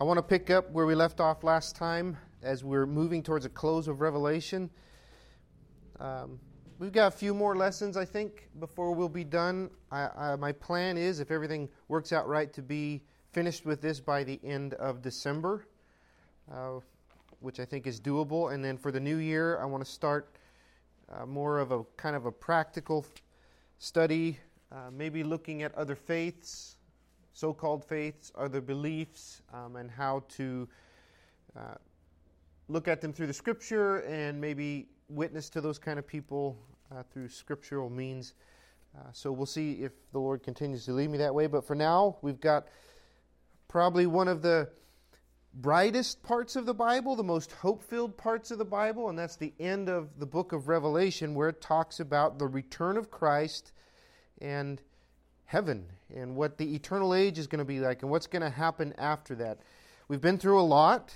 I want to pick up where we left off last time as we're moving towards a close of Revelation. Um, we've got a few more lessons, I think, before we'll be done. I, I, my plan is, if everything works out right, to be finished with this by the end of December, uh, which I think is doable. And then for the new year, I want to start uh, more of a kind of a practical study, uh, maybe looking at other faiths so called faiths, other beliefs, um, and how to uh, look at them through the scripture and maybe witness to those kind of people uh, through scriptural means. Uh, so we'll see if the Lord continues to lead me that way. But for now, we've got probably one of the brightest parts of the Bible, the most hope filled parts of the Bible, and that's the end of the book of Revelation where it talks about the return of Christ and heaven and what the eternal age is going to be like and what's going to happen after that. We've been through a lot.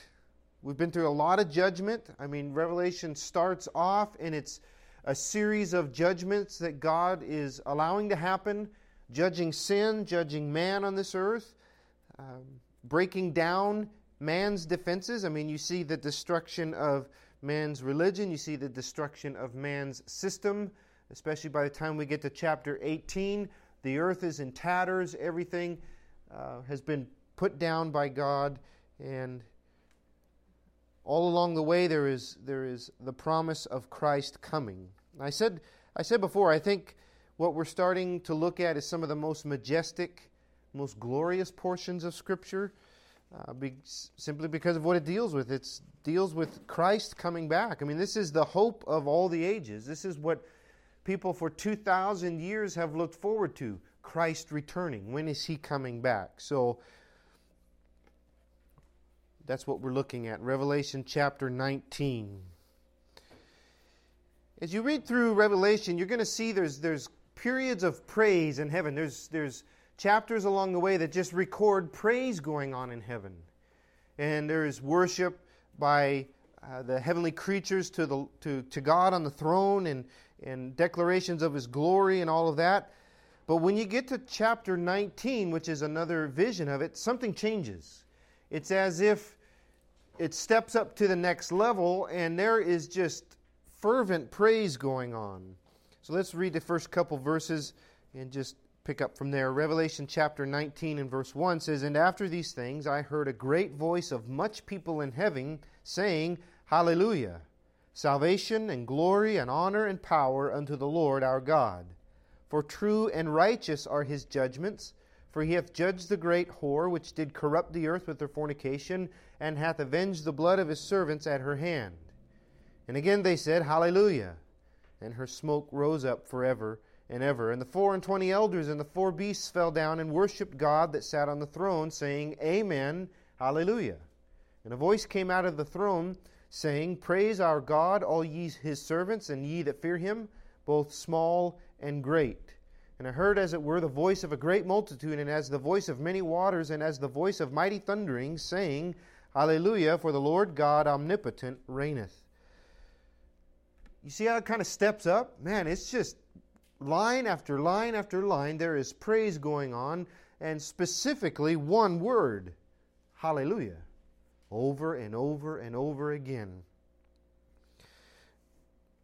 We've been through a lot of judgment. I mean, Revelation starts off and it's a series of judgments that God is allowing to happen, judging sin, judging man on this earth, um, breaking down man's defenses. I mean, you see the destruction of man's religion, you see the destruction of man's system, especially by the time we get to chapter 18 the earth is in tatters. Everything uh, has been put down by God. And all along the way, there is, there is the promise of Christ coming. I said, I said before, I think what we're starting to look at is some of the most majestic, most glorious portions of Scripture. Uh, be, simply because of what it deals with. It deals with Christ coming back. I mean, this is the hope of all the ages. This is what people for 2,000 years have looked forward to Christ returning. When is he coming back? So that's what we're looking at. Revelation chapter 19. As you read through Revelation, you're going to see there's, there's periods of praise in heaven. There's, there's chapters along the way that just record praise going on in heaven. And there is worship by uh, the heavenly creatures to, the, to, to God on the throne and, and declarations of his glory and all of that. But when you get to chapter 19, which is another vision of it, something changes. It's as if it steps up to the next level and there is just fervent praise going on. So let's read the first couple verses and just pick up from there. Revelation chapter 19 and verse 1 says, And after these things I heard a great voice of much people in heaven saying, Hallelujah! Salvation and glory and honor and power unto the Lord our God. For true and righteous are his judgments. For he hath judged the great whore, which did corrupt the earth with her fornication, and hath avenged the blood of his servants at her hand. And again they said, Hallelujah! And her smoke rose up forever and ever. And the four and twenty elders and the four beasts fell down and worshipped God that sat on the throne, saying, Amen, Hallelujah. And a voice came out of the throne saying, Praise our God, all ye his servants, and ye that fear him, both small and great. And I heard, as it were, the voice of a great multitude, and as the voice of many waters, and as the voice of mighty thunderings, saying, Hallelujah, for the Lord God omnipotent reigneth. You see how it kind of steps up? Man, it's just line after line after line. There is praise going on, and specifically one word Hallelujah over and over and over again.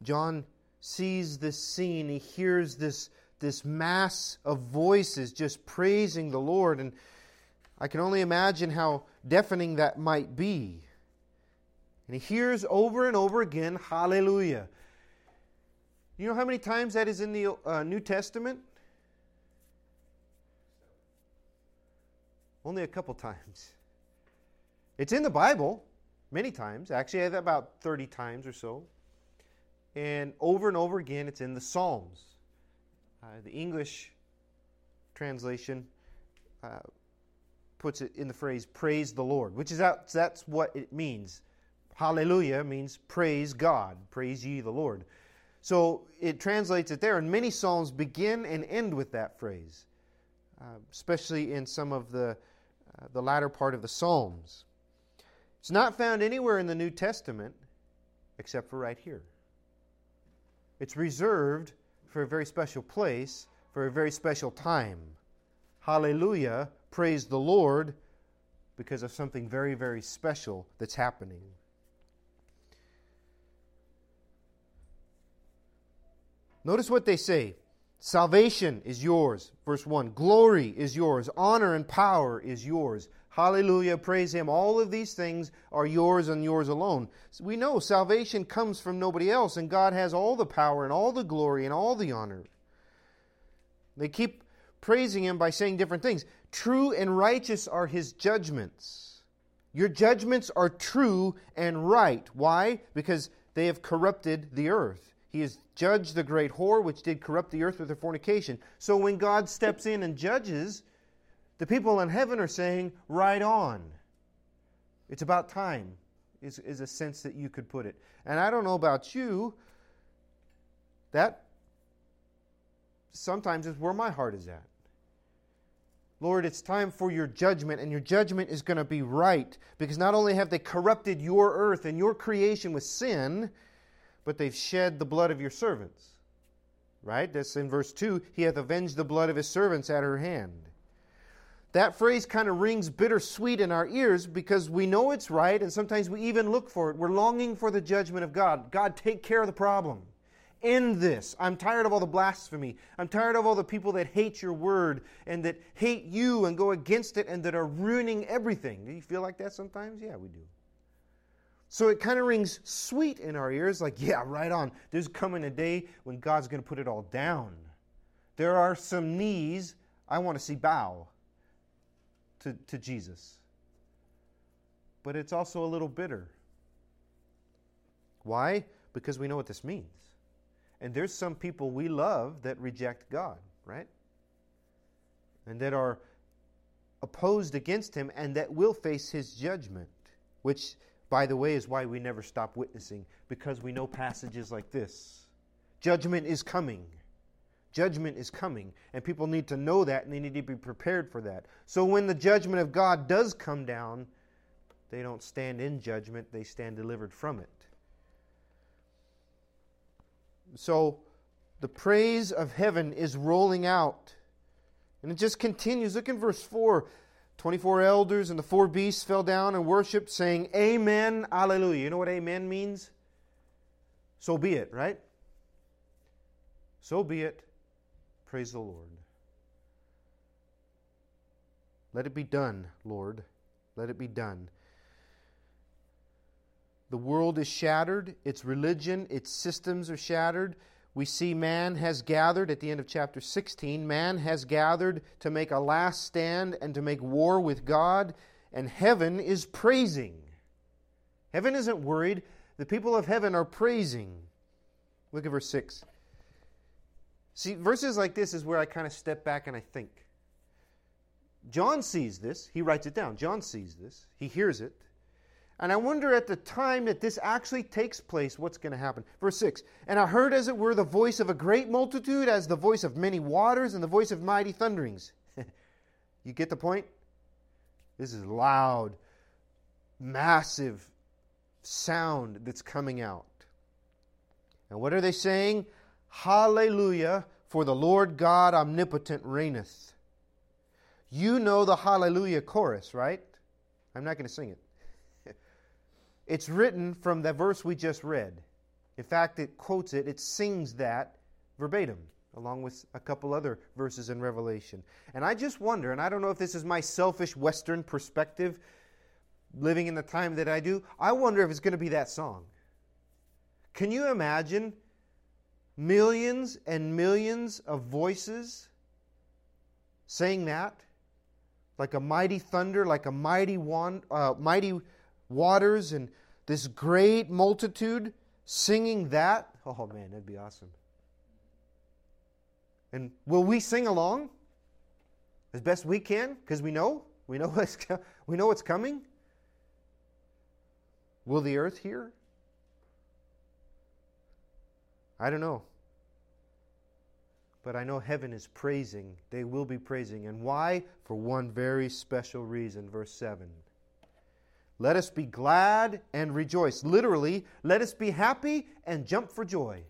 John sees this scene, he hears this, this mass of voices just praising the Lord, and I can only imagine how deafening that might be. And he hears over and over again, Hallelujah. You know how many times that is in the uh, New Testament? Only a couple times. It's in the Bible many times, actually, about 30 times or so. And over and over again, it's in the Psalms. Uh, the English translation uh, puts it in the phrase, praise the Lord, which is that, that's what it means. Hallelujah means praise God, praise ye the Lord. So it translates it there, and many Psalms begin and end with that phrase, uh, especially in some of the, uh, the latter part of the Psalms. It's not found anywhere in the New Testament except for right here. It's reserved for a very special place, for a very special time. Hallelujah, praise the Lord, because of something very, very special that's happening. Notice what they say Salvation is yours, verse 1. Glory is yours. Honor and power is yours. Hallelujah. Praise Him. All of these things are yours and yours alone. So we know salvation comes from nobody else, and God has all the power and all the glory and all the honor. They keep praising Him by saying different things. True and righteous are His judgments. Your judgments are true and right. Why? Because they have corrupted the earth. He has judged the great whore which did corrupt the earth with her fornication. So when God steps in and judges, the people in heaven are saying, right on. It's about time, is, is a sense that you could put it. And I don't know about you, that sometimes is where my heart is at. Lord, it's time for your judgment, and your judgment is going to be right because not only have they corrupted your earth and your creation with sin, but they've shed the blood of your servants. Right? That's in verse 2. He hath avenged the blood of his servants at her hand. That phrase kind of rings bittersweet in our ears because we know it's right, and sometimes we even look for it. We're longing for the judgment of God. God, take care of the problem. End this. I'm tired of all the blasphemy. I'm tired of all the people that hate your word and that hate you and go against it and that are ruining everything. Do you feel like that sometimes? Yeah, we do. So it kind of rings sweet in our ears, like, yeah, right on. There's coming a day when God's going to put it all down. There are some knees I want to see bow to, to Jesus. But it's also a little bitter. Why? Because we know what this means. And there's some people we love that reject God, right? And that are opposed against Him and that will face His judgment, which by the way, is why we never stop witnessing, because we know passages like this. Judgment is coming. Judgment is coming. And people need to know that and they need to be prepared for that. So when the judgment of God does come down, they don't stand in judgment, they stand delivered from it. So the praise of heaven is rolling out. And it just continues. Look in verse 4. 24 elders and the four beasts fell down and worshiped, saying, Amen, Alleluia. You know what amen means? So be it, right? So be it. Praise the Lord. Let it be done, Lord. Let it be done. The world is shattered, its religion, its systems are shattered we see man has gathered at the end of chapter 16. Man has gathered to make a last stand and to make war with God, and heaven is praising. Heaven isn't worried. The people of heaven are praising. Look at verse 6. See, verses like this is where I kind of step back and I think. John sees this. He writes it down. John sees this. He hears it. And I wonder at the time that this actually takes place, what's going to happen. Verse 6 And I heard, as it were, the voice of a great multitude, as the voice of many waters, and the voice of mighty thunderings. you get the point? This is loud, massive sound that's coming out. And what are they saying? Hallelujah, for the Lord God omnipotent reigneth. You know the Hallelujah chorus, right? I'm not going to sing it. It's written from the verse we just read. In fact, it quotes it, it sings that verbatim, along with a couple other verses in Revelation. And I just wonder, and I don't know if this is my selfish Western perspective, living in the time that I do, I wonder if it's going to be that song. Can you imagine millions and millions of voices saying that? Like a mighty thunder, like a mighty, wand, uh, mighty waters and this great multitude singing that. Oh man, that'd be awesome. And will we sing along as best we can because we know we know what's we know what's coming? Will the earth hear? I don't know. But I know heaven is praising. They will be praising. And why? For one very special reason. Verse 7. Let us be glad and rejoice. Literally, let us be happy and jump for joy.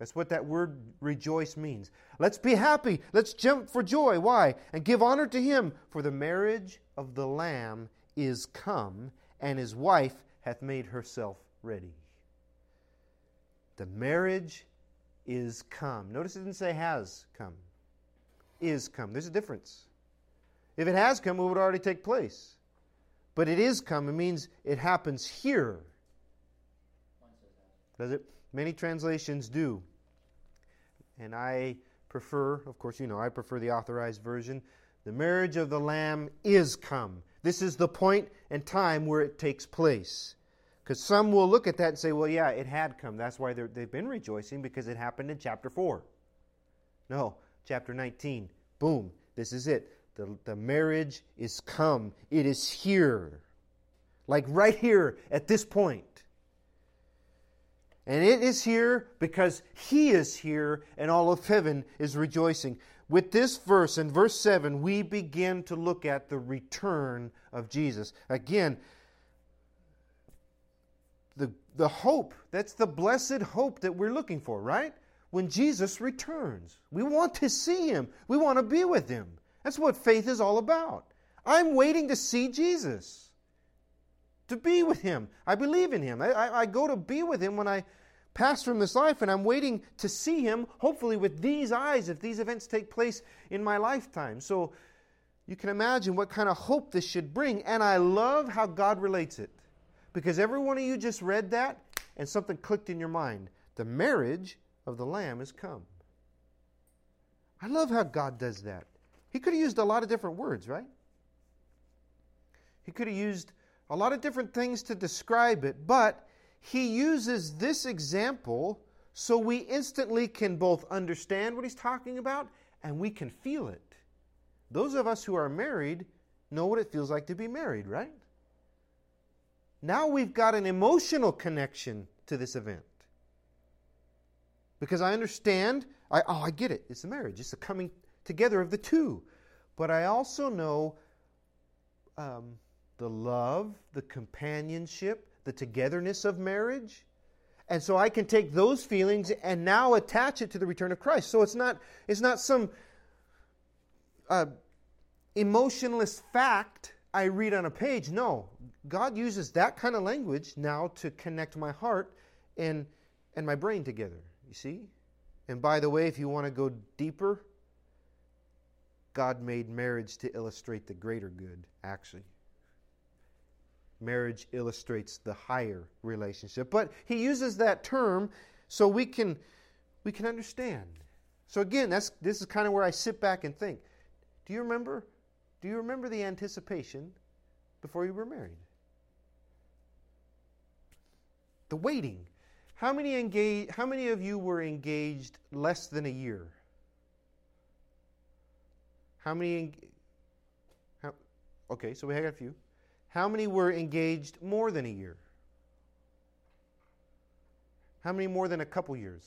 That's what that word rejoice means. Let's be happy. Let's jump for joy. Why? And give honor to Him, for the marriage of the Lamb is come, and his wife hath made herself ready. The marriage is come. Notice it didn't say has come. Is come. There's a difference. If it has come, it would already take place. But it is come. It means it happens here. Does it? Many translations do. And I prefer, of course, you know, I prefer the authorized version. The marriage of the Lamb is come. This is the point and time where it takes place. Because some will look at that and say, well, yeah, it had come. That's why they've been rejoicing because it happened in chapter 4. No, chapter 19. Boom, this is it. The, the marriage is come. It is here. Like right here at this point. And it is here because He is here and all of heaven is rejoicing. With this verse, in verse 7, we begin to look at the return of Jesus. Again, the, the hope, that's the blessed hope that we're looking for, right? When Jesus returns. We want to see Him, we want to be with Him. That's what faith is all about. I'm waiting to see Jesus, to be with Him. I believe in Him. I, I, I, go to be with Him when I pass from this life, and I'm waiting to see Him, hopefully with these eyes, if these events take place in my lifetime. So you can imagine what kind of hope this should bring. And I love how God relates it. Because every one of you just read that, and something clicked in your mind. The marriage of the Lamb has come. I love how God does that. He could have used a lot of different words, right? He could have used a lot of different things to describe it, but he uses this example so we instantly can both understand what he's talking about and we can feel it. Those of us who are married know what it feels like to be married, right? Now we've got an emotional connection to this event. Because I understand, I, oh, I get it. It's a marriage, it's the coming together of the two. But I also know um, the love, the companionship, the togetherness of marriage. And so I can take those feelings and now attach it to the return of Christ. So it's not, it's not some uh, emotionless fact I read on a page. No, God uses that kind of language now to connect my heart and, and my brain together. You see? And by the way, if you want to go deeper, God made marriage to illustrate the greater good, actually. Marriage illustrates the higher relationship. But he uses that term so we can we can understand. So again, that's this is kind of where I sit back and think. Do you remember? Do you remember the anticipation before you were married? The waiting. How many engage, how many of you were engaged less than a year? How many? How, okay, so we had a few. How many were engaged more than a year? How many more than a couple years?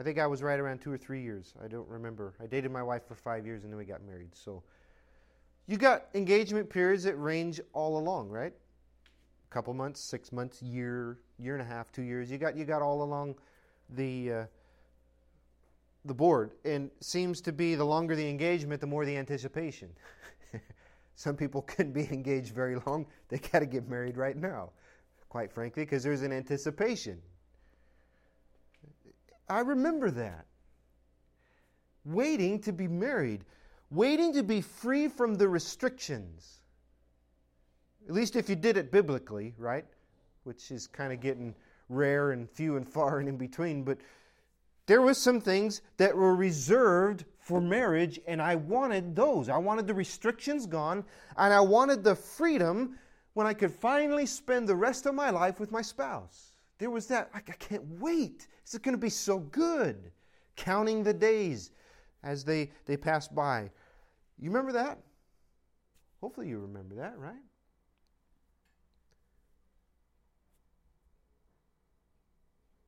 I think I was right around two or three years. I don't remember. I dated my wife for five years and then we got married. So you got engagement periods that range all along, right? A couple months, six months, year, year and a half, two years. You got you got all along the uh, the board, and seems to be the longer the engagement, the more the anticipation. Some people couldn't be engaged very long; they got to get married right now, quite frankly, because there's an anticipation. I remember that. Waiting to be married, waiting to be free from the restrictions. At least if you did it biblically, right? Which is kind of getting rare and few and far and in between, but there was some things that were reserved for marriage and I wanted those. I wanted the restrictions gone and I wanted the freedom when I could finally spend the rest of my life with my spouse. There was that, I, can't wait. Is going to be so good. Counting the days as they, they pass by. You remember that? Hopefully you remember that, right?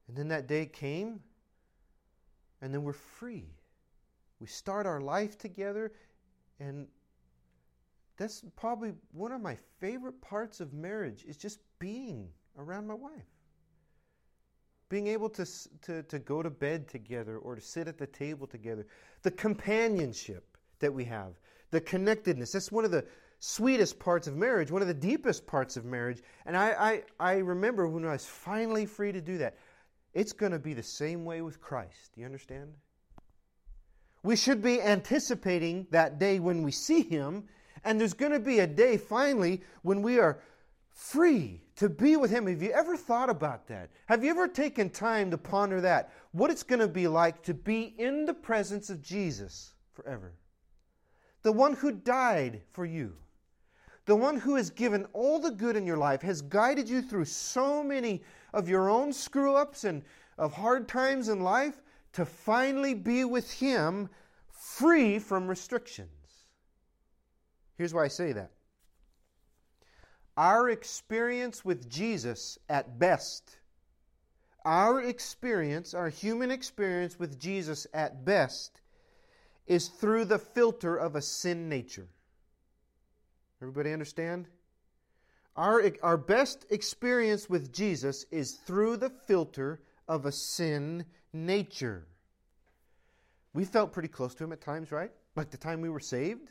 And then that day came and then we're free. We start our life together, and that's probably one of my favorite parts of marriage is just being around my wife. Being able to, to, to go to bed together or to sit at the table together. The companionship that we have, the connectedness. That's one of the sweetest parts of marriage, one of the deepest parts of marriage. And I, I, I remember when I was finally free to do that. It's going to be the same way with Christ. Do you understand? We should be anticipating that day when we see Him, and there's going to be a day finally when we are free to be with Him. Have you ever thought about that? Have you ever taken time to ponder that? What it's going to be like to be in the presence of Jesus forever. The one who died for you. The one who has given all the good in your life, has guided you through so many of your own screw ups and of hard times in life, to finally be with Him free from restrictions. Here's why I say that. Our experience with Jesus, at best, our experience, our human experience with Jesus at best, is through the filter of a sin nature. Everybody understand? Our, our best experience with Jesus is through the filter of a sin nature. We felt pretty close to Him at times, right? Like the time we were saved.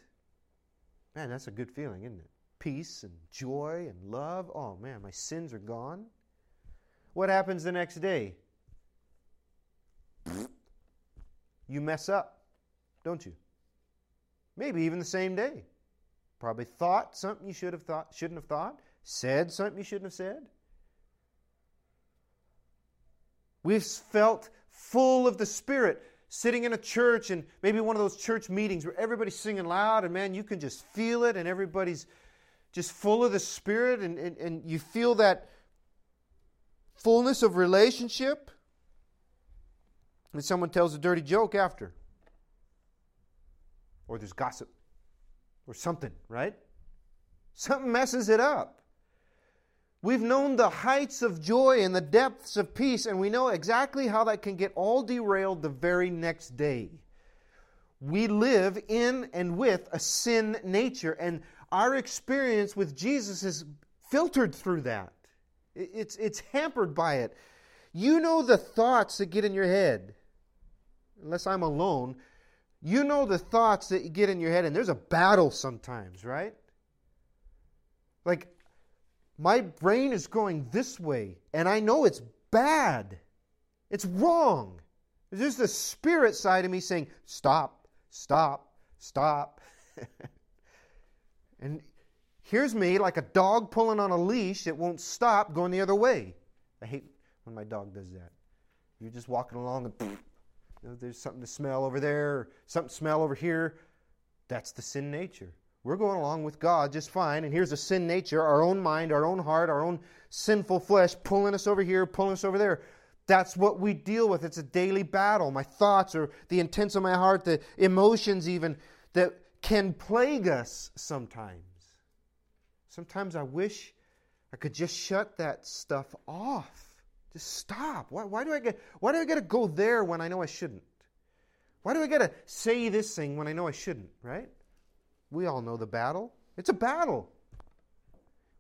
Man, that's a good feeling, isn't it? Peace and joy and love. Oh, man, my sins are gone. What happens the next day? You mess up don't you? Maybe even the same day. Probably thought something you should have thought, shouldn't have thought, said something you shouldn't have said. We've felt full of the Spirit sitting in a church and maybe one of those church meetings where everybody's singing loud and man, you can just feel it and everybody's just full of the Spirit and, and, and you feel that fullness of relationship. And someone tells a dirty joke after or there's gossip or something, right? Something messes it up. We've known the heights of joy and the depths of peace, and we know exactly how that can get all derailed the very next day. We live in and with a sin nature, and our experience with Jesus is filtered through that. It's, it's hampered by it. You know the thoughts that get in your head. Unless I'm alone, you know the thoughts that get in your head, and there's a battle sometimes, right? Like, my brain is going this way, and I know it's bad. It's wrong. There's just the spirit side of me saying, Stop, stop, stop. and here's me like a dog pulling on a leash that won't stop going the other way. I hate when my dog does that. You're just walking along and you know, there's something to smell over there, something to smell over here. That's the sin nature. We're going along with God just fine, and here's a sin nature, our own mind, our own heart, our own sinful flesh pulling us over here, pulling us over there. That's what we deal with. It's a daily battle. My thoughts or the intents of my heart, the emotions even that can plague us sometimes. Sometimes I wish I could just shut that stuff off. Just stop. Why, why do I get why do I gotta go there when I know I shouldn't? Why do I gotta say this thing when I know I shouldn't, right? We all know the battle. It's a battle.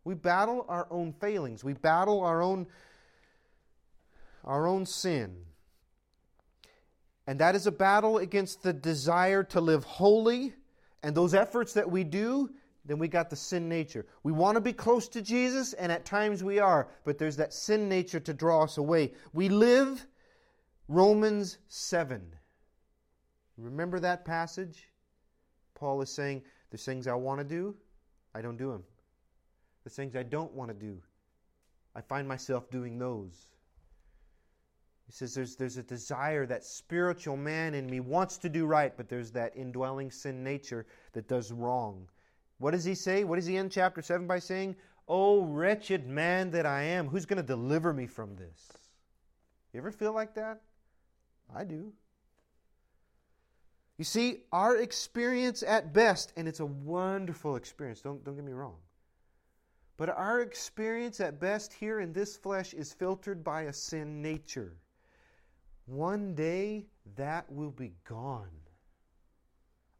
We battle our own failings. We battle our own our own sin. And that is a battle against the desire to live holy and those efforts that we do then we got the sin nature. We want to be close to Jesus, and at times we are, but there's that sin nature to draw us away. We live Romans 7. Remember that passage? Paul is saying, The things I want to do, I don't do them. The things I don't want to do, I find myself doing those. He says there's, there's a desire, that spiritual man in me wants to do right, but there's that indwelling sin nature that does wrong. What does he say? What does he end chapter 7 by saying? Oh, wretched man that I am, who's going to deliver me from this? You ever feel like that? I do. You see, our experience at best, and it's a wonderful experience, don't, don't get me wrong, but our experience at best here in this flesh is filtered by a sin nature. One day that will be gone.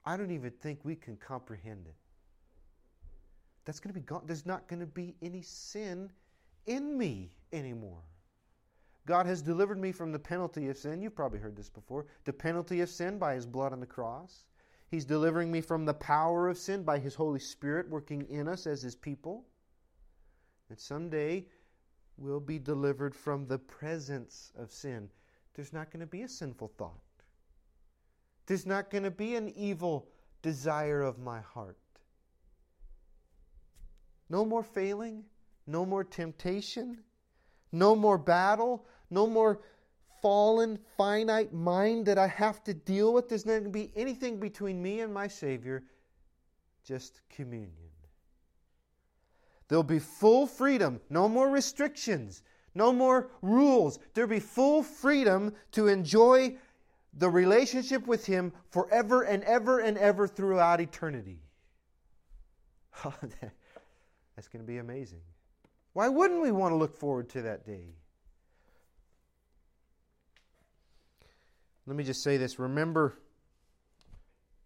I don't even think we can comprehend it that's going to be gone. There's not going to be any sin in me anymore. God has delivered me from the penalty of sin. You've probably heard this before. The penalty of sin by his blood on the cross. He's delivering me from the power of sin by His Holy Spirit working in us as His people. And someday we'll be delivered from the presence of sin. There's not going to be a sinful thought, there's not going to be an evil desire of my heart. No more failing, no more temptation, no more battle, no more fallen, finite mind that I have to deal with. There's not going to be anything between me and my Savior, just communion. There'll be full freedom, no more restrictions, no more rules. There'll be full freedom to enjoy the relationship with Him forever and ever and ever throughout eternity. Oh, that's going to be amazing. Why wouldn't we want to look forward to that day? Let me just say this. Remember,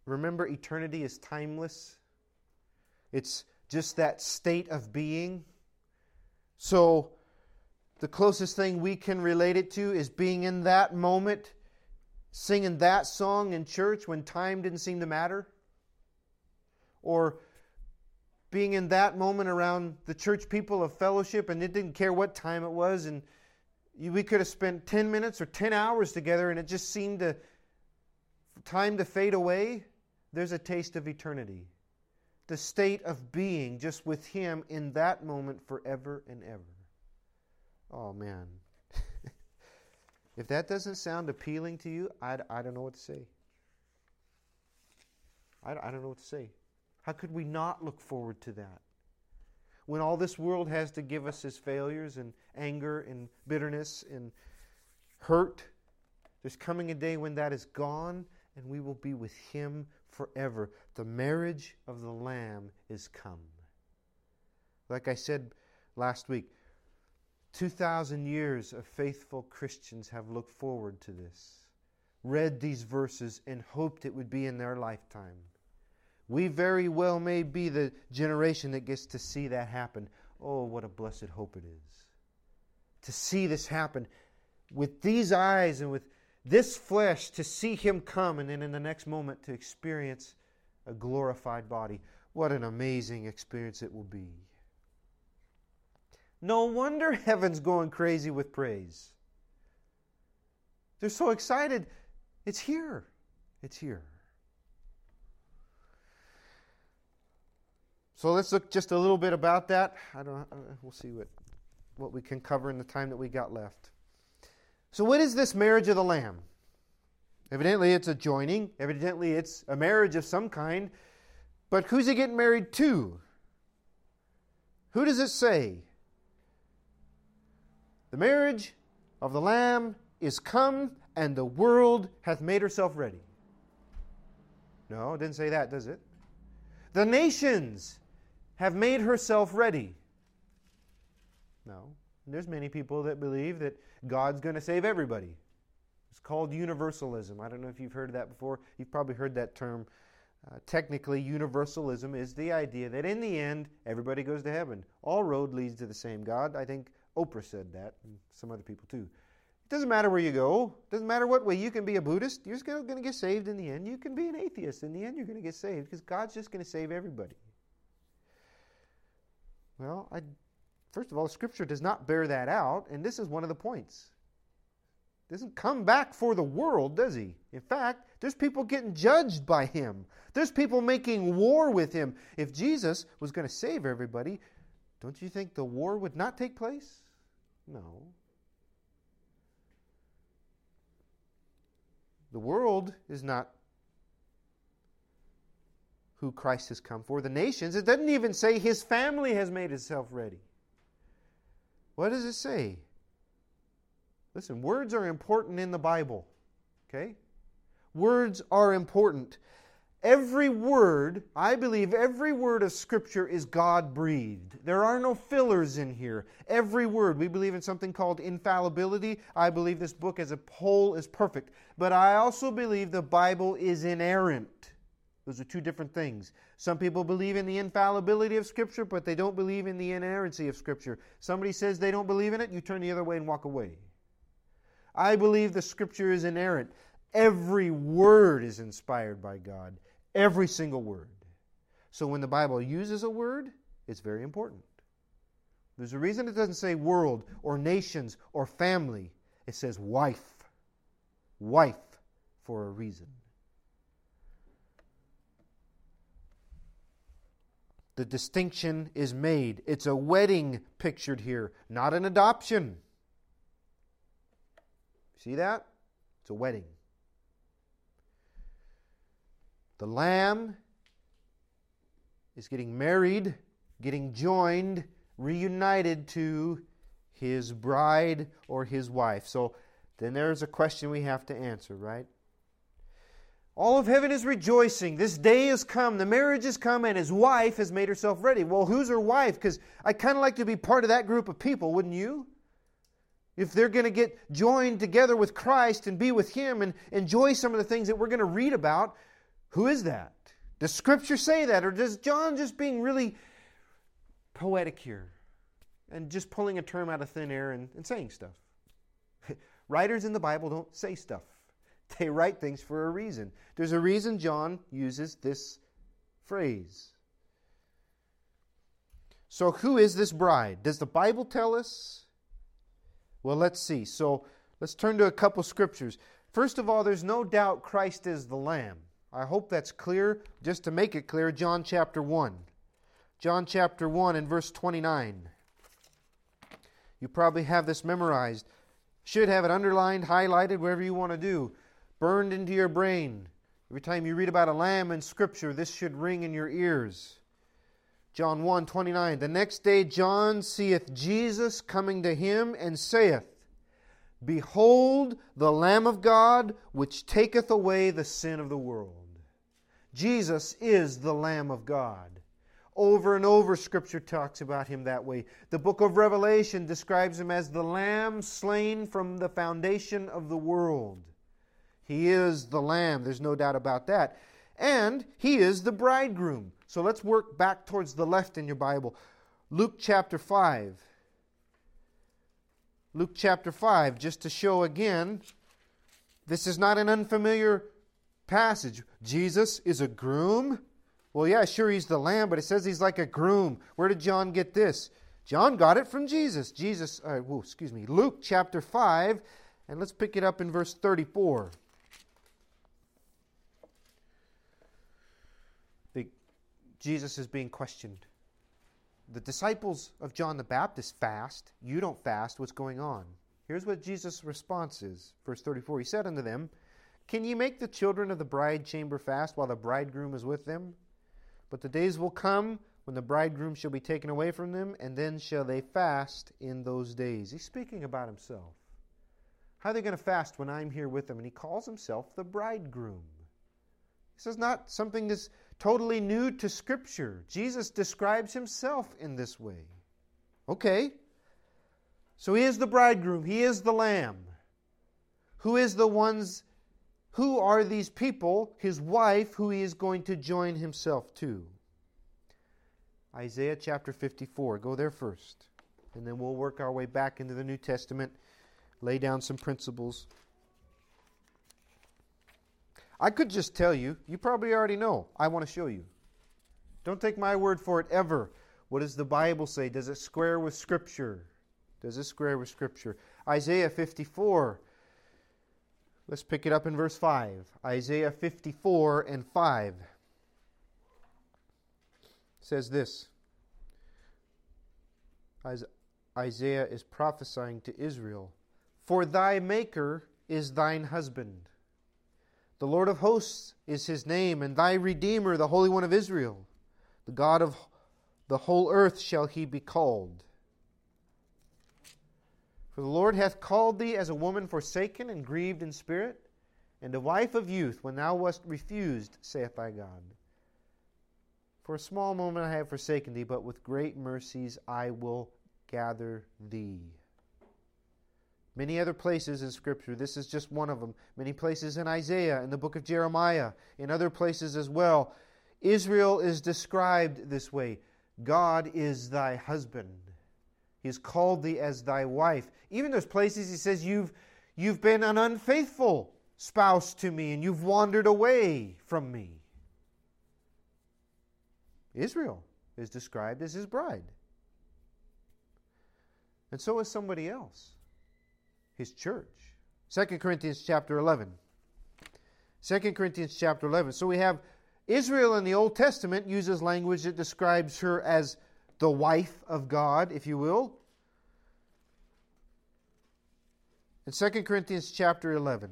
remember eternity is timeless. It's just that state of being. So the closest thing we can relate it to is being in that moment, singing that song in church when time didn't seem to matter. Or being in that moment around the church people of fellowship and it didn't care what time it was and we could have spent 10 minutes or 10 hours together and it just seemed to time to fade away there's a taste of eternity the state of being just with him in that moment forever and ever oh man if that doesn't sound appealing to you i, I don't know what to say I, I don't know what to say how could we not look forward to that when all this world has to give us is failures and anger and bitterness and hurt. There's coming a day when that is gone and we will be with Him forever. The marriage of the Lamb is come. Like I said last week, 2,000 years of faithful Christians have looked forward to this, read these verses, and hoped it would be in their lifetime. We very well may be the generation that gets to see that happen. Oh, what a blessed hope it is. To see this happen with these eyes and with this flesh, to see Him come, and then in the next moment to experience a glorified body. What an amazing experience it will be. No wonder heaven's going crazy with praise. They're so excited. It's here. It's here. So let's look just a little bit about that. I don't. Uh, we'll see what what we can cover in the time that we got left. So, what is this marriage of the Lamb? Evidently, it's a joining. Evidently, it's a marriage of some kind. But who's he getting married to? Who does it say? The marriage of the Lamb is come, and the world hath made herself ready. No, it didn't say that, does it? The nations have made herself ready. No. There's many people that believe that God's going to save everybody. It's called universalism. I don't know if you've heard of that before. You've probably heard that term. Uh, technically, universalism is the idea that in the end, everybody goes to heaven. All road leads to the same God. I think Oprah said that, and some other people too. It doesn't matter where you go. It doesn't matter what way. You can be a Buddhist. You're going to get saved in the end. You can be an atheist. In the end, you're going to get saved because God's just going to save everybody. Well, I, first of all, Scripture does not bear that out, and this is one of the points. Doesn't come back for the world, does he? In fact, there's people getting judged by him. There's people making war with him. If Jesus was going to save everybody, don't you think the war would not take place? No. The world is not who Christ has come for. The nations, it doesn't even say his family has made itself ready. What does it say? Listen, words are important in the Bible. Okay? Words are important. Every word, I believe every word of Scripture is God breathed. There are no fillers in here. Every word. We believe in something called infallibility. I believe this book as a whole is perfect. But I also believe the Bible is inerrant. Those are two different things. Some people believe in the infallibility of Scripture, but they don't believe in the inerrancy of Scripture. Somebody says they don't believe in it, you turn the other way and walk away. I believe the Scripture is inerrant. Every word is inspired by God. Every single word. So when the Bible uses a word, it's very important. There's a reason it doesn't say world or nations or family. It says wife. Wife for a reason. The distinction is made. It's a wedding pictured here, not an adoption. See that? It's a wedding. The lamb is getting married, getting joined, reunited to his bride or his wife. So then there's a question we have to answer, right? All of heaven is rejoicing. This day has come. The marriage has come, and his wife has made herself ready. Well, who's her wife? Because I kind of like to be part of that group of people, wouldn't you? If they're going to get joined together with Christ and be with him and enjoy some of the things that we're going to read about, who is that? Does Scripture say that? Or does John just being really poetic here and just pulling a term out of thin air and, and saying stuff? Writers in the Bible don't say stuff. They write things for a reason. There's a reason John uses this phrase. So, who is this bride? Does the Bible tell us? Well, let's see. So, let's turn to a couple scriptures. First of all, there's no doubt Christ is the Lamb. I hope that's clear. Just to make it clear, John chapter 1. John chapter 1 and verse 29. You probably have this memorized. Should have it underlined, highlighted, whatever you want to do burned into your brain. Every time you read about a lamb in Scripture, this should ring in your ears. John 1 29. The next day John seeth Jesus coming to him and saith, Behold the Lamb of God, which taketh away the sin of the world. Jesus is the Lamb of God. Over and over, Scripture talks about him that way. The book of Revelation describes him as the Lamb slain from the foundation of the world. He is the Lamb, there's no doubt about that. And He is the bridegroom. So let's work back towards the left in your Bible. Luke chapter 5. Luke chapter 5, just to show again, this is not an unfamiliar passage. Jesus is a groom. Well, yeah, sure, he's the lamb, but it says he's like a groom. Where did John get this? John got it from Jesus. Jesus, uh, whoa, excuse me, Luke chapter 5, and let's pick it up in verse 34. The, Jesus is being questioned. The disciples of John the Baptist fast. You don't fast. What's going on? Here's what Jesus' response is. Verse 34 He said unto them, Can ye make the children of the bride chamber fast while the bridegroom is with them? But the days will come when the bridegroom shall be taken away from them, and then shall they fast in those days. He's speaking about himself. How are they going to fast when I'm here with them? And he calls himself the bridegroom. This is not something that's totally new to Scripture. Jesus describes himself in this way. Okay. So he is the bridegroom, he is the lamb. Who is the ones who are these people, his wife, who he is going to join himself to? Isaiah chapter 54. Go there first. And then we'll work our way back into the New Testament, lay down some principles. I could just tell you, you probably already know. I want to show you. Don't take my word for it ever. What does the Bible say? Does it square with Scripture? Does it square with Scripture? Isaiah 54. Let's pick it up in verse 5. Isaiah 54 and 5 says this Isaiah is prophesying to Israel For thy Maker is thine husband the Lord of hosts is his name, and thy Redeemer, the Holy One of Israel. The God of the whole earth shall he be called. For the Lord hath called thee as a woman forsaken and grieved in spirit, and a wife of youth when thou wast refused, saith thy God. For a small moment I have forsaken thee, but with great mercies I will gather thee. Many other places in Scripture, this is just one of them. Many places in Isaiah, in the book of Jeremiah, in other places as well. Israel is described this way God is thy husband. He has called thee as thy wife. Even those places he says, You've, you've been an unfaithful spouse to me and you've wandered away from me. Israel is described as his bride. And so is somebody else, his church. 2 Corinthians chapter 11. 2 Corinthians chapter 11. So we have Israel in the Old Testament uses language that describes her as the wife of God, if you will. In 2 Corinthians chapter 11.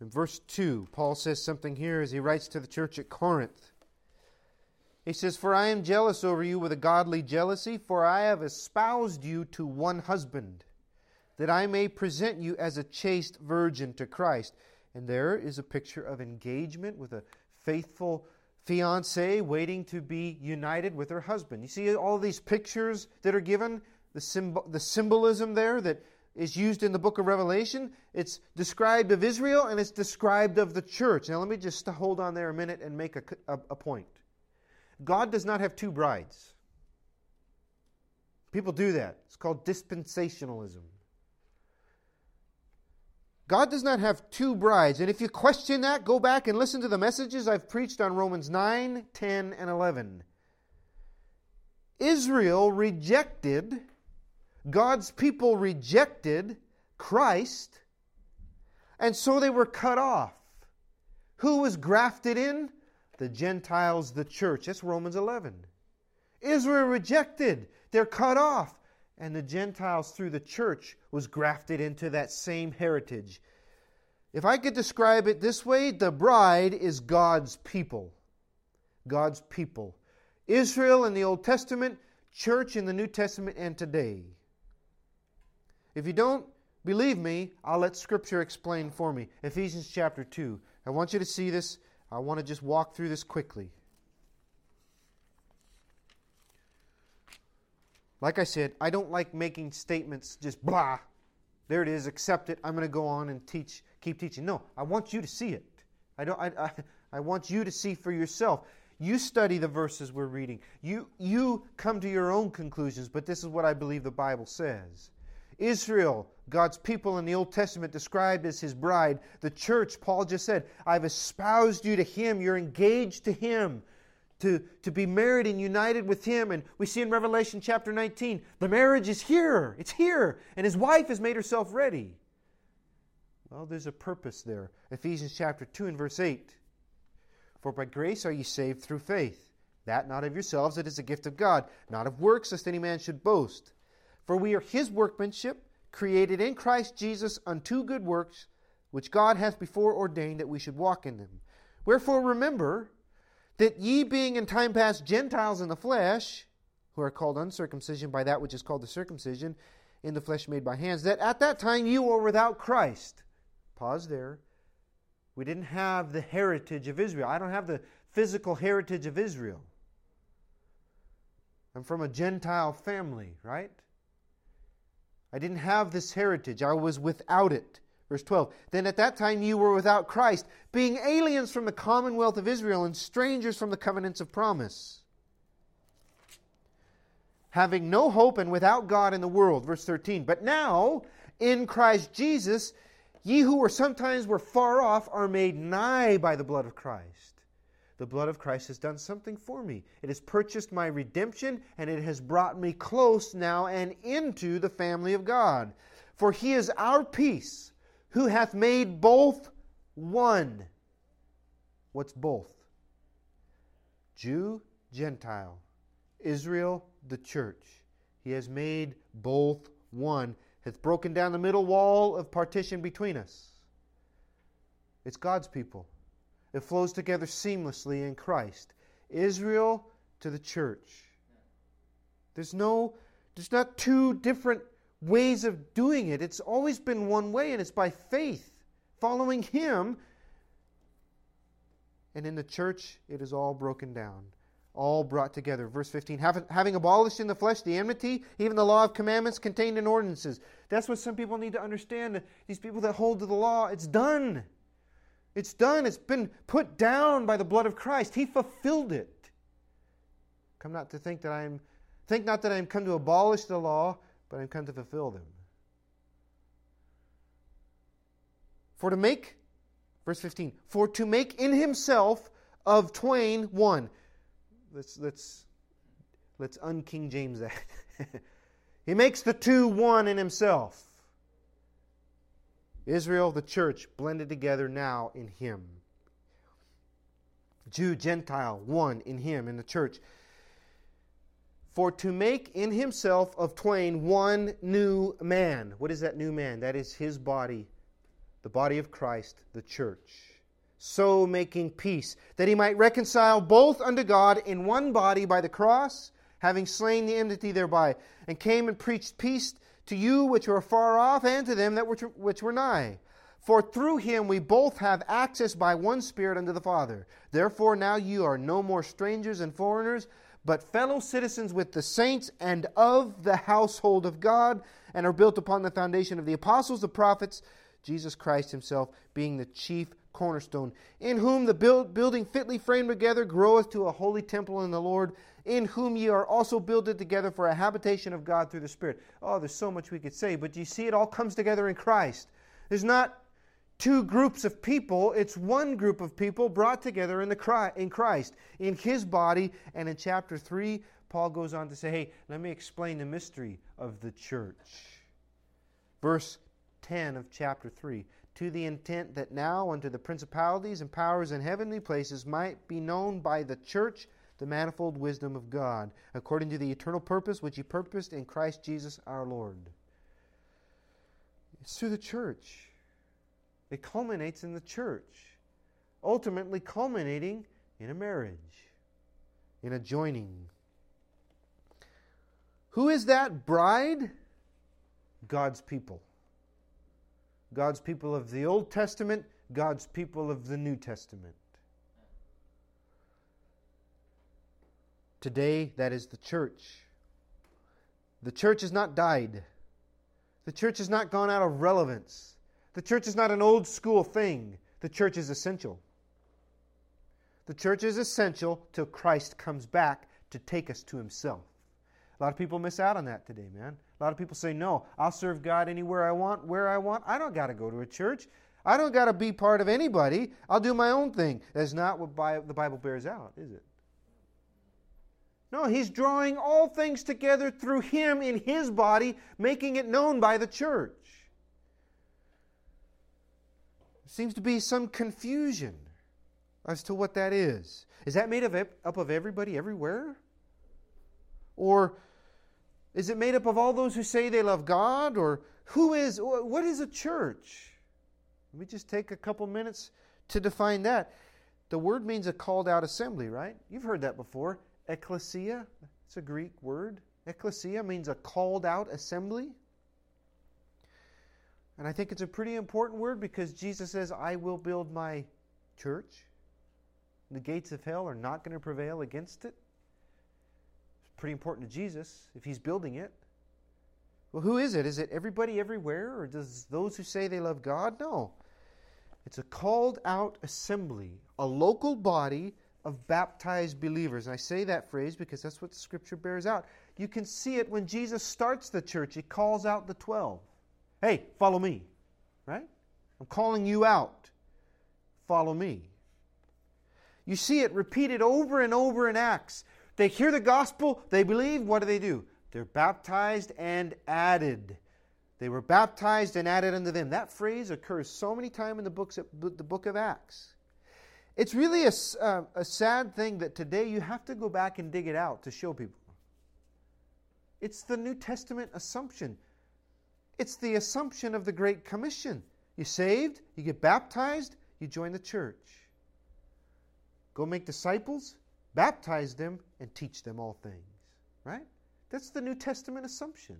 In verse 2, Paul says something here as he writes to the church at Corinth. He says, For I am jealous over you with a godly jealousy, for I have espoused you to one husband, that I may present you as a chaste virgin to Christ. And there is a picture of engagement with a faithful fiancee waiting to be united with her husband. You see all these pictures that are given, the, the symbolism there that is used in the book of Revelation. It's described of Israel and it's described of the church. Now, let me just hold on there a minute and make a, a, a point. God does not have two brides. People do that. It's called dispensationalism. God does not have two brides. And if you question that, go back and listen to the messages I've preached on Romans 9, 10, and 11. Israel rejected God's people rejected Christ, and so they were cut off. Who was grafted in? The Gentiles, the church. That's Romans 11. Israel rejected, they're cut off, and the Gentiles through the church was grafted into that same heritage. If I could describe it this way, the bride is God's people. God's people. Israel in the Old Testament, church in the New Testament, and today. If you don't believe me, I'll let Scripture explain for me. Ephesians chapter 2. I want you to see this. I want to just walk through this quickly. Like I said, I don't like making statements just blah. There it is, accept it. I'm going to go on and teach, keep teaching. No, I want you to see it. I don't I, I, I want you to see for yourself. You study the verses we're reading. You you come to your own conclusions, but this is what I believe the Bible says. Israel, God's people in the Old Testament, described as his bride. The church, Paul just said, I've espoused you to him. You're engaged to him. To, to be married and united with him. And we see in Revelation chapter 19, the marriage is here. It's here. And his wife has made herself ready. Well, there's a purpose there. Ephesians chapter 2 and verse 8. For by grace are ye saved through faith. That not of yourselves, it is a gift of God, not of works, lest any man should boast. For we are his workmanship, created in Christ Jesus unto good works, which God hath before ordained that we should walk in them. Wherefore remember that ye being in time past Gentiles in the flesh, who are called uncircumcision by that which is called the circumcision, in the flesh made by hands, that at that time you were without Christ. Pause there. We didn't have the heritage of Israel. I don't have the physical heritage of Israel. I'm from a Gentile family, right? I didn't have this heritage. I was without it. Verse 12. Then at that time you were without Christ, being aliens from the commonwealth of Israel and strangers from the covenants of promise. Having no hope and without God in the world. Verse 13. But now, in Christ Jesus, ye who were sometimes were far off are made nigh by the blood of Christ. The blood of Christ has done something for me. It has purchased my redemption, and it has brought me close now and into the family of God. For he is our peace, who hath made both one. What's both? Jew, Gentile, Israel, the church. He has made both one, hath broken down the middle wall of partition between us. It's God's people. It flows together seamlessly in Christ. Israel to the church. There's no, there's not two different ways of doing it. It's always been one way, and it's by faith, following Him. And in the church, it is all broken down, all brought together. Verse 15 having abolished in the flesh the enmity, even the law of commandments contained in ordinances. That's what some people need to understand. These people that hold to the law, it's done. It's done. It's been put down by the blood of Christ. He fulfilled it. Come not to think that I am think not that I am come to abolish the law, but I am come to fulfill them. For to make Verse 15. For to make in himself of twain one. Let's let's let's un King James that. he makes the two one in himself. Israel, the church, blended together now in him. Jew, Gentile, one in him, in the church. For to make in himself of twain one new man. What is that new man? That is his body, the body of Christ, the church. So making peace, that he might reconcile both unto God in one body by the cross, having slain the enmity thereby, and came and preached peace to you which were far off, and to them that were, which were nigh. For through him we both have access by one Spirit unto the Father. Therefore now you are no more strangers and foreigners but fellow citizens with the saints and of the household of God, and are built upon the foundation of the apostles, the prophets, Jesus Christ himself being the chief cornerstone, in whom the build, building fitly framed together groweth to a holy temple in the Lord, in whom ye are also builded together for a habitation of God through the Spirit. Oh, there's so much we could say, but you see, it all comes together in Christ. There's not two groups of people. It's one group of people brought together in, the, in Christ, in his body. And in chapter 3, Paul goes on to say, hey, let me explain the mystery of the church. Verse 10 of chapter 3 to the intent that now unto the principalities and powers in heavenly places might be known by the church the manifold wisdom of God, according to the eternal purpose which he purposed in Christ Jesus our Lord. It's through the church. It culminates in the church, ultimately culminating in a marriage, in a joining. Who is that bride? God's people. God's people of the Old Testament, God's people of the New Testament. Today, that is the church. The church has not died. The church has not gone out of relevance. The church is not an old school thing. The church is essential. The church is essential till Christ comes back to take us to himself. A lot of people miss out on that today, man. A lot of people say, no, I'll serve God anywhere I want, where I want. I don't got to go to a church. I don't got to be part of anybody. I'll do my own thing. That's not what the Bible bears out, is it? No, he's drawing all things together through him in his body, making it known by the church seems to be some confusion as to what that is. Is that made of, up of everybody everywhere? Or is it made up of all those who say they love God? Or who is, what is a church? Let me just take a couple minutes to define that. The word means a called out assembly, right? You've heard that before. Ecclesia, it's a Greek word. Ecclesia means a called out assembly. And I think it's a pretty important word because Jesus says, I will build my church. The gates of hell are not going to prevail against it. Pretty important to Jesus if he's building it. Well, who is it? Is it everybody everywhere? Or does those who say they love God? No. It's a called out assembly, a local body of baptized believers. And I say that phrase because that's what the scripture bears out. You can see it when Jesus starts the church, he calls out the 12. Hey, follow me. Right? I'm calling you out. Follow me. You see it repeated over and over in Acts. They hear the gospel, they believe, what do they do? They're baptized and added. They were baptized and added unto them. That phrase occurs so many times in the, books, the book of Acts. It's really a, uh, a sad thing that today you have to go back and dig it out to show people. It's the New Testament assumption. It's the assumption of the Great Commission. You saved, you get baptized, you join the church. Go make disciples, baptize them, and teach them all things. Right? That's the New Testament assumption.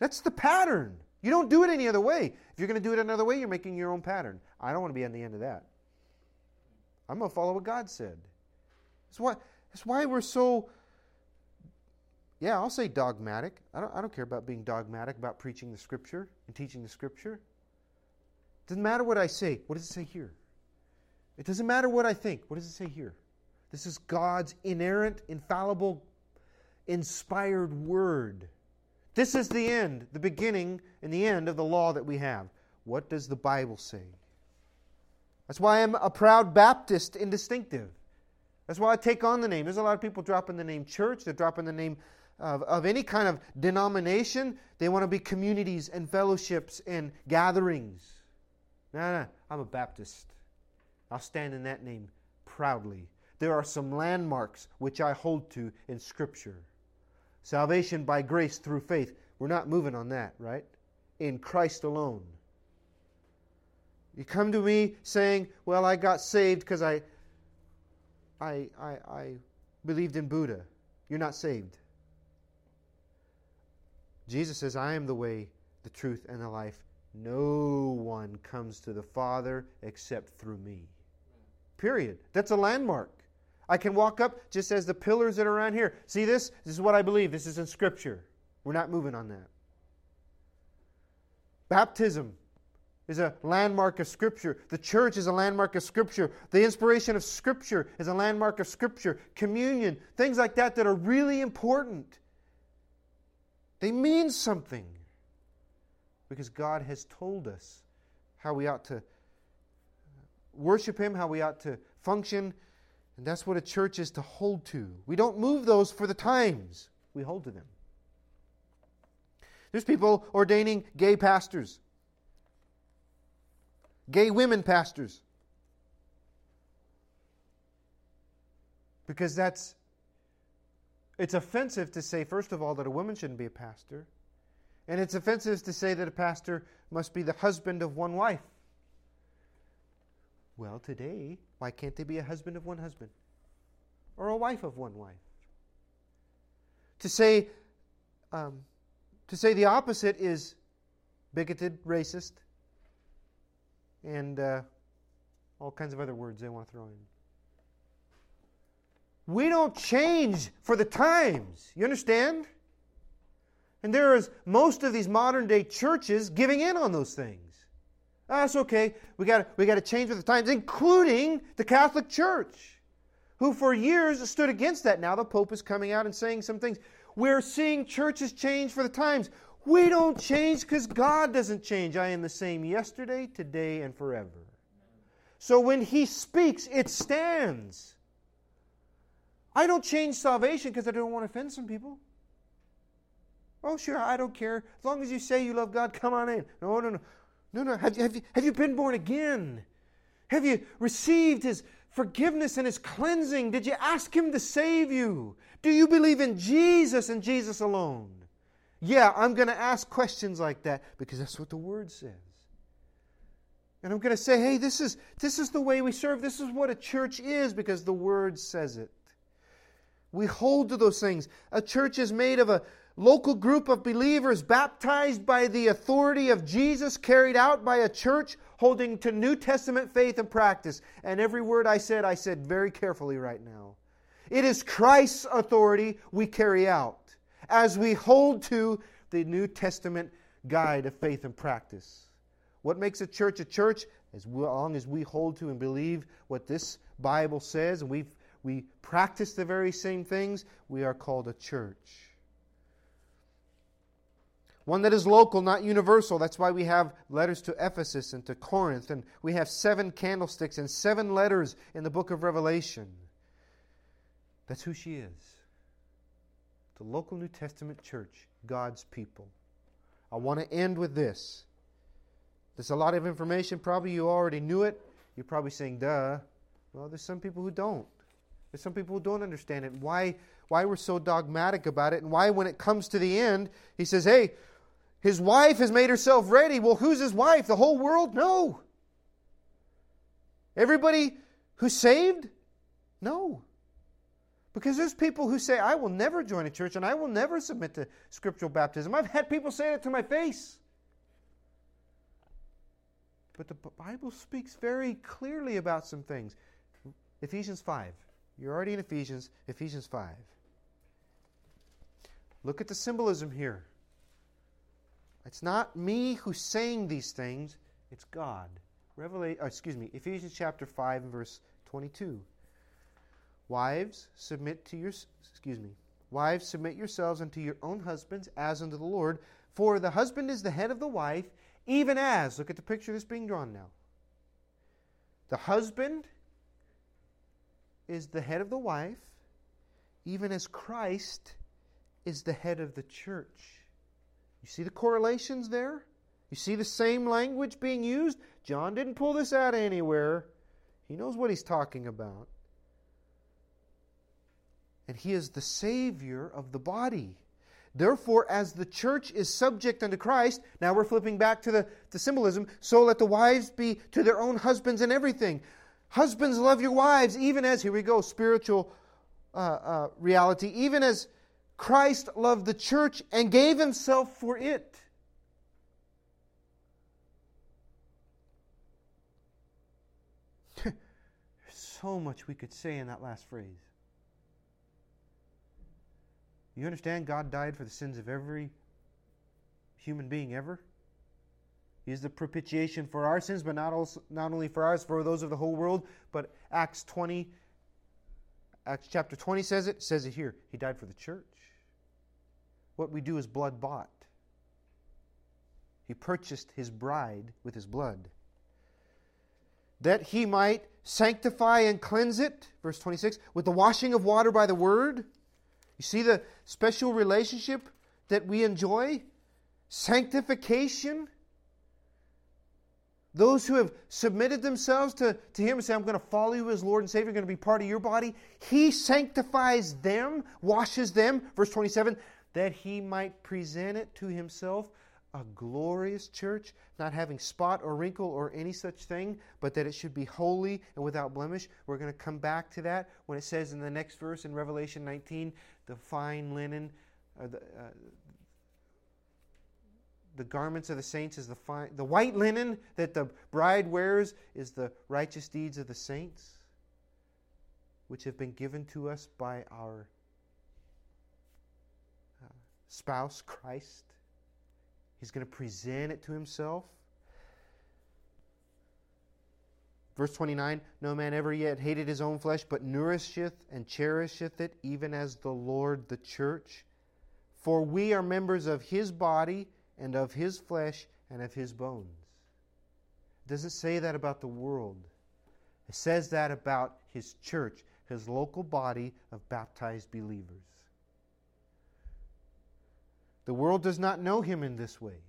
That's the pattern. You don't do it any other way. If you're going to do it another way, you're making your own pattern. I don't want to be on the end of that. I'm going to follow what God said. That's why, that's why we're so yeah, I'll say dogmatic. I don't, I don't care about being dogmatic about preaching the Scripture and teaching the Scripture. Doesn't matter what I say. What does it say here? It doesn't matter what I think. What does it say here? This is God's inerrant, infallible, inspired word. This is the end, the beginning and the end of the law that we have. What does the Bible say? That's why I'm a proud Baptist in distinctive. That's why I take on the name. There's a lot of people dropping the name church, they're dropping the name of, of any kind of denomination. They want to be communities and fellowships and gatherings. No, no, I'm a Baptist. I'll stand in that name proudly. There are some landmarks which I hold to in Scripture. Salvation by grace through faith. We're not moving on that, right? In Christ alone. You come to me saying, Well, I got saved because I, I, I, I believed in Buddha. You're not saved. Jesus says, I am the way, the truth, and the life. No one comes to the Father except through me. Period. That's a landmark. I can walk up just as the pillars that are around here. See this? This is what I believe. This is in Scripture. We're not moving on that. Baptism is a landmark of Scripture. The church is a landmark of Scripture. The inspiration of Scripture is a landmark of Scripture. Communion, things like that that are really important. They mean something because God has told us how we ought to worship Him, how we ought to function, and that's what a church is to hold to. We don't move those for the times, we hold to them. There's people ordaining gay pastors, gay women pastors. Because that's it's offensive to say, first of all, that a woman shouldn't be a pastor. And it's offensive to say that a pastor must be the husband of one wife. Well, today, why can't they be a husband of one husband? Or a wife of one wife? To say, um, to say the opposite is bigoted, racist, and uh, all kinds of other words they want to throw in. We don't change for the times. You understand? And there is most of these modern day churches giving in on those things. Ah, That's okay. We got we got to change with the times, including the Catholic Church, who for years stood against that. Now the Pope is coming out and saying some things. We're seeing churches change for the times. We don't change because God doesn't change. I am the same yesterday, today, and forever. So when He speaks, it stands. I don't change salvation because I don't want to offend some people. Oh, sure, I don't care. As long as you say you love God, come on in. No, no, no. No, no. Have you, have you, have you been born again? Have you received His forgiveness and His cleansing? Did you ask Him to save you? Do you believe in Jesus and Jesus alone? Yeah, I'm going to ask questions like that because that's what the Word says. And I'm going to say, hey, this is, this is the way we serve. This is what a church is because the Word says it. We hold to those things. A church is made of a local group of believers baptized by the authority of Jesus, carried out by a church holding to New Testament faith and practice. And every word I said, I said very carefully right now. It is Christ's authority we carry out as we hold to the New Testament guide of faith and practice. What makes a church a church? As long as we hold to and believe what this Bible says, and we've we practice the very same things, we are called a church. One that is local, not universal. That's why we have letters to Ephesus and to Corinth, and we have seven candlesticks and seven letters in the book of Revelation. That's who she is. The local New Testament church, God's people. I want to end with this. There's a lot of information. Probably you already knew it. You're probably saying, duh. Well, there's some people who don't. There's some people who don't understand it. Why, why we're so dogmatic about it, and why, when it comes to the end, he says, hey, his wife has made herself ready. Well, who's his wife? The whole world? No. Everybody who's saved? No. Because there's people who say, I will never join a church and I will never submit to scriptural baptism. I've had people say that to my face. But the Bible speaks very clearly about some things. Ephesians 5. You're already in Ephesians, Ephesians 5. Look at the symbolism here. It's not me who's saying these things, it's God. Revelation, oh, uh, excuse me, Ephesians chapter 5 and verse 22. Wives, submit to your excuse me. Wives, submit yourselves unto your own husbands as unto the Lord, for the husband is the head of the wife, even as look at the picture that's being drawn now. The husband is the head of the wife, even as Christ is the head of the church. You see the correlations there? You see the same language being used? John didn't pull this out anywhere. He knows what he's talking about. And he is the Savior of the body. Therefore, as the church is subject unto Christ, now we're flipping back to the, the symbolism, so let the wives be to their own husbands in everything. Husbands, love your wives, even as, here we go, spiritual uh, uh, reality, even as Christ loved the church and gave himself for it. There's so much we could say in that last phrase. You understand God died for the sins of every human being ever? He is the propitiation for our sins, but not, also, not only for ours, for those of the whole world. But Acts 20, Acts chapter 20 says it, says it here. He died for the church. What we do is blood bought. He purchased his bride with his blood. That he might sanctify and cleanse it, verse 26, with the washing of water by the word you see the special relationship that we enjoy? Sanctification. Those who have submitted themselves to, to Him and say, I'm going to follow you as Lord and Savior, I'm going to be part of your body. He sanctifies them, washes them, verse 27, that He might present it to Himself a glorious church, not having spot or wrinkle or any such thing, but that it should be holy and without blemish. We're going to come back to that when it says in the next verse in Revelation 19, the fine linen, uh, the, uh, the garments of the saints is the fine, the white linen that the bride wears is the righteous deeds of the saints, which have been given to us by our spouse, Christ. He's going to present it to himself. Verse 29 No man ever yet hated his own flesh, but nourisheth and cherisheth it, even as the Lord the church. For we are members of his body and of his flesh and of his bones. It doesn't say that about the world, it says that about his church, his local body of baptized believers. The world does not know him in this way.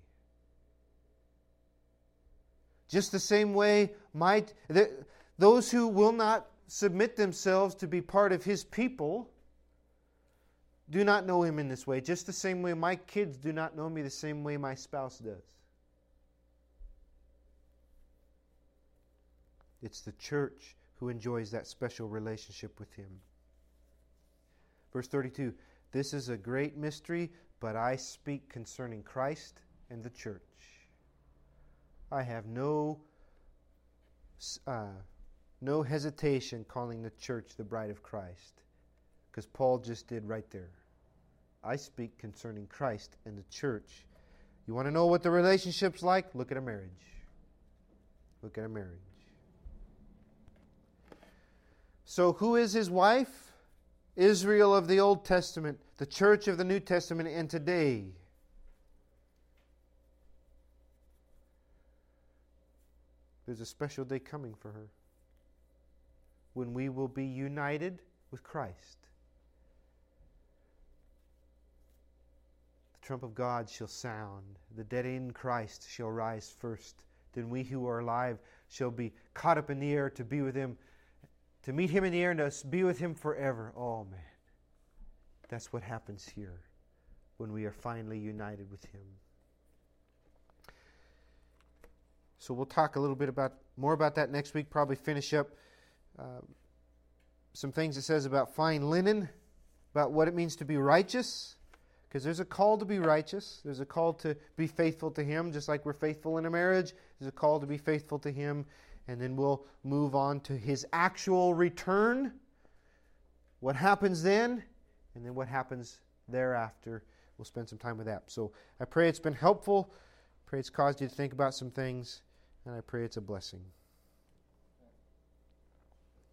Just the same way, might those who will not submit themselves to be part of his people do not know him in this way. Just the same way my kids do not know me the same way my spouse does. It's the church who enjoys that special relationship with him. Verse 32 This is a great mystery, but I speak concerning Christ and the church. I have no, uh, no hesitation calling the church the bride of Christ, because Paul just did right there. I speak concerning Christ and the church. You want to know what the relationship's like? Look at a marriage. Look at a marriage. So, who is his wife? Israel of the Old Testament, the church of the New Testament, and today. There's a special day coming for her when we will be united with Christ. The trump of God shall sound, the dead in Christ shall rise first. Then we who are alive shall be caught up in the air to be with Him to meet him in the air and to be with him forever. Oh, man. That's what happens here when we are finally united with him. So we'll talk a little bit about more about that next week. Probably finish up uh, some things it says about fine linen, about what it means to be righteous, because there's a call to be righteous. There's a call to be faithful to Him, just like we're faithful in a marriage. There's a call to be faithful to Him and then we'll move on to his actual return. What happens then, and then what happens thereafter. We'll spend some time with that. So I pray it's been helpful. Pray it's caused you to think about some things, and I pray it's a blessing.